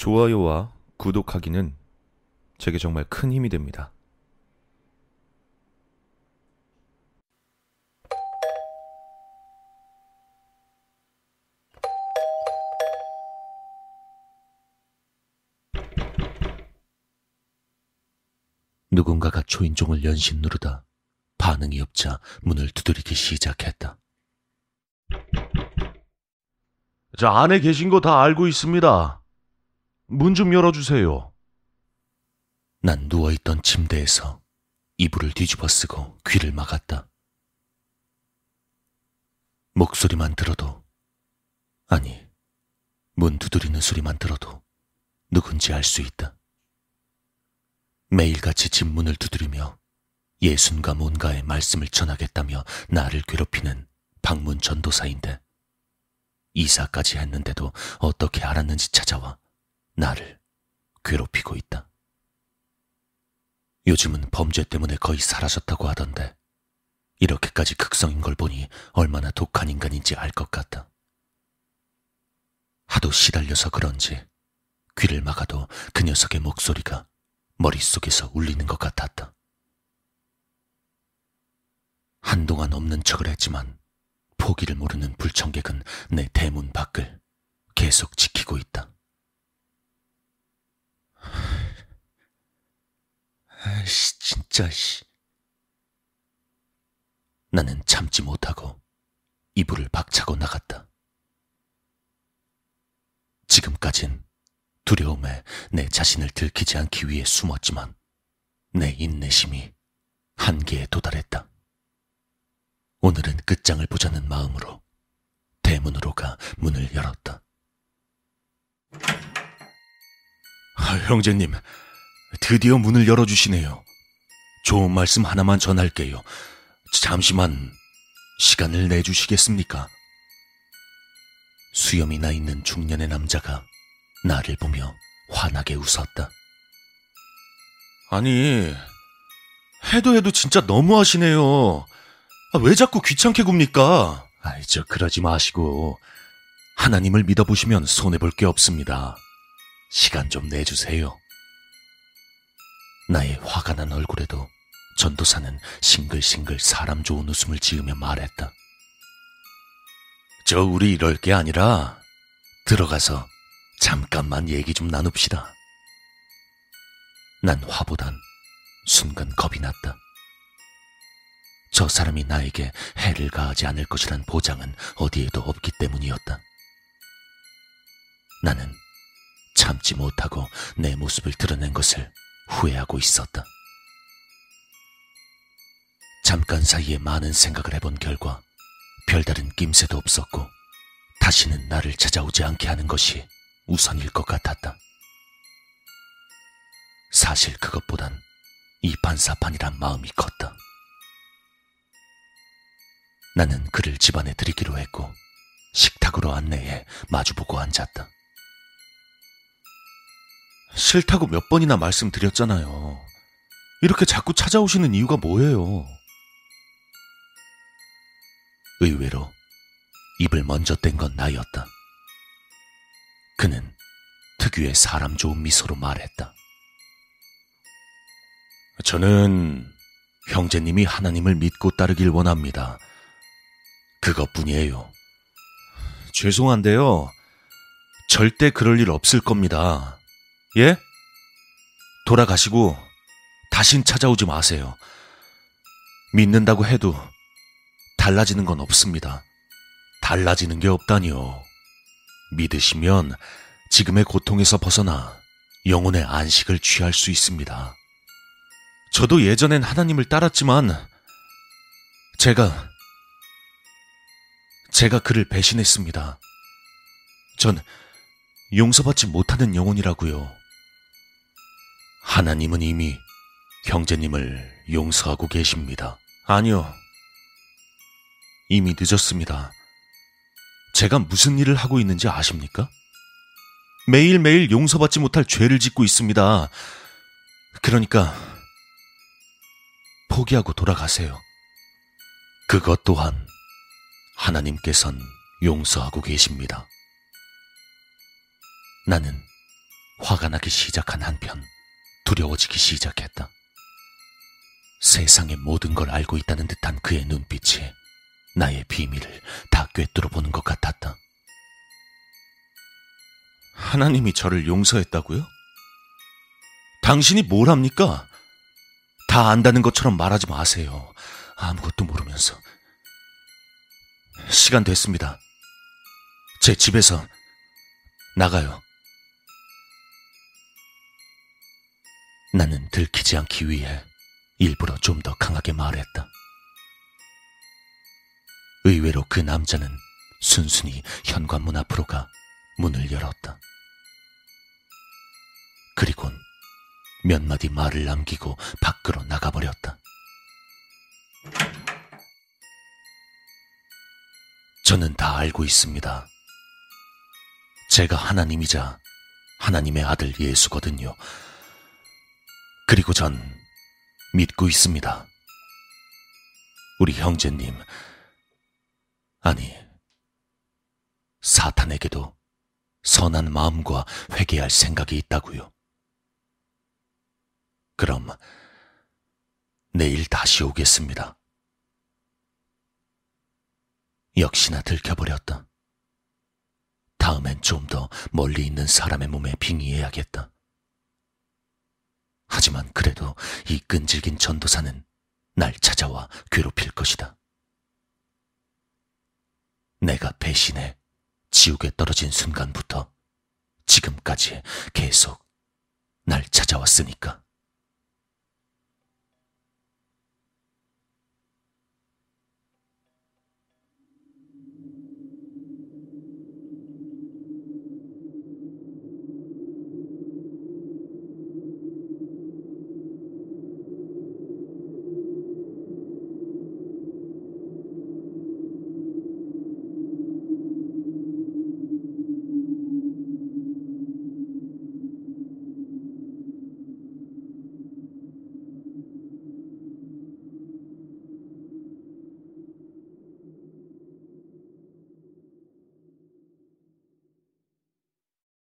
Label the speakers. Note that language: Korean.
Speaker 1: 좋아요와 구독하기는 제게 정말 큰 힘이 됩니다.
Speaker 2: 누군가가 초인종을 연신 누르다 반응이 없자 문을 두드리기 시작했다.
Speaker 3: 자, 안에 계신 거 다 알고 있습니다. 문 좀 열어주세요.
Speaker 2: 난 누워있던 침대에서 이불을 뒤집어 쓰고 귀를 막았다. 목소리만 들어도, 아니, 문 두드리는 소리만 들어도 누군지 알 수 있다. 매일같이 집 문을 두드리며 예순과 뭔가의 말씀을 전하겠다며 나를 괴롭히는 방문 전도사인데 이사까지 했는데도 어떻게 알았는지 찾아와 나를 괴롭히고 있다. 요즘은 범죄 때문에 거의 사라졌다고 하던데 이렇게까지 극성인 걸 보니 얼마나 독한 인간인지 알 것 같다. 하도 시달려서 그런지 귀를 막아도 그 녀석의 목소리가 머릿속에서 울리는 것 같았다. 한동안 없는 척을 했지만 포기를 모르는 불청객은 내 대문 밖을 계속 지키고 있다. 아이씨, 진짜, 씨. 나는 참지 못하고 이불을 박차고 나갔다. 지금까진 두려움에 내 자신을 들키지 않기 위해 숨었지만 내 인내심이 한계에 도달했다. 오늘은 끝장을 보자는 마음으로 대문으로 가 문을 열었다. 아, 형제님, 드디어 문을 열어주시네요. 좋은 말씀 하나만 전할게요. 잠시만 시간을 내주시겠습니까? 수염이 나 있는 중년의 남자가 나를 보며 환하게 웃었다.
Speaker 3: 아니, 해도 해도 진짜 너무하시네요. 아, 왜 자꾸 귀찮게 굽니까?
Speaker 2: 아이, 저 그러지 마시고 하나님을 믿어보시면 손해볼 게 없습니다. 시간 좀 내주세요. 나의 화가 난 얼굴에도 전도사는 싱글싱글 사람 좋은 웃음을 지으며 말했다. 저 우리 이럴 게 아니라 들어가서 잠깐만 얘기 좀 나눕시다. 난 화보단 순간 겁이 났다. 저 사람이 나에게 해를 가하지 않을 것이란 보장은 어디에도 없기 때문이었다. 나는 참지 못하고 내 모습을 드러낸 것을 후회하고 있었다. 잠깐 사이에 많은 생각을 해본 결과 별다른 낌새도 없었고 다시는 나를 찾아오지 않게 하는 것이 우선일 것 같았다. 사실 그것보단 이판사판이란 마음이 컸다. 나는 그를 집안에 들이기로 했고 식탁으로 안내해 마주보고 앉았다.
Speaker 3: 싫다고 몇 번이나 말씀드렸잖아요. 이렇게 자꾸 찾아오시는 이유가 뭐예요?
Speaker 2: 의외로 입을 먼저 뗀 건 나였다. 그는 특유의 사람 좋은 미소로 말했다.
Speaker 3: 저는 형제님이 하나님을 믿고 따르길 원합니다. 그것뿐이에요. 죄송한데요. 절대 그럴 일 없을 겁니다. 예? 돌아가시고 다신 찾아오지 마세요. 믿는다고 해도 달라지는 건 없습니다. 달라지는 게 없다니요. 믿으시면 지금의 고통에서 벗어나 영혼의 안식을 취할 수 있습니다. 저도 예전엔 하나님을 따랐지만 제가 제가 그를 배신했습니다. 전 용서받지 못하는 영혼이라고요. 하나님은 이미 형제님을 용서하고 계십니다. 아니요. 이미 늦었습니다. 제가 무슨 일을 하고 있는지 아십니까? 매일매일 용서받지 못할 죄를 짓고 있습니다. 그러니까 포기하고 돌아가세요. 그것 또한 하나님께선 용서하고 계십니다. 나는
Speaker 2: 화가 나기 시작한 한편 두려워지기 시작했다. 세상의 모든 걸 알고 있다는 듯한 그의 눈빛이 나의 비밀을 다 꿰뚫어 보는 것 같았다.
Speaker 3: 하나님이 저를 용서했다고요? 당신이 뭘 합니까? 다 안다는 것처럼 말하지 마세요. 아무것도 모르면서. 시간 됐습니다. 제 집에서 나가요.
Speaker 2: 나는 들키지 않기 위해 일부러 좀 더 강하게 말했다. 의외로 그 남자는 순순히 현관문 앞으로 가 문을 열었다. 그리곤 몇 마디 말을 남기고 밖으로 나가버렸다. 저는 다 알고 있습니다. 제가 하나님이자 하나님의 아들 예수거든요. 그리고 전 믿고 있습니다. 우리 형제님, 아니, 사탄에게도 선한 마음과 회개할 생각이 있다고요. 그럼 내일 다시 오겠습니다. 역시나 들켜버렸다. 다음엔 좀 더 멀리 있는 사람의 몸에 빙의해야겠다. 하지만 그래도 이 끈질긴 전도사는 날 찾아와 괴롭힐 것이다. 내가 배신해 지옥에 떨어진 순간부터 지금까지 계속 날 찾아왔으니까.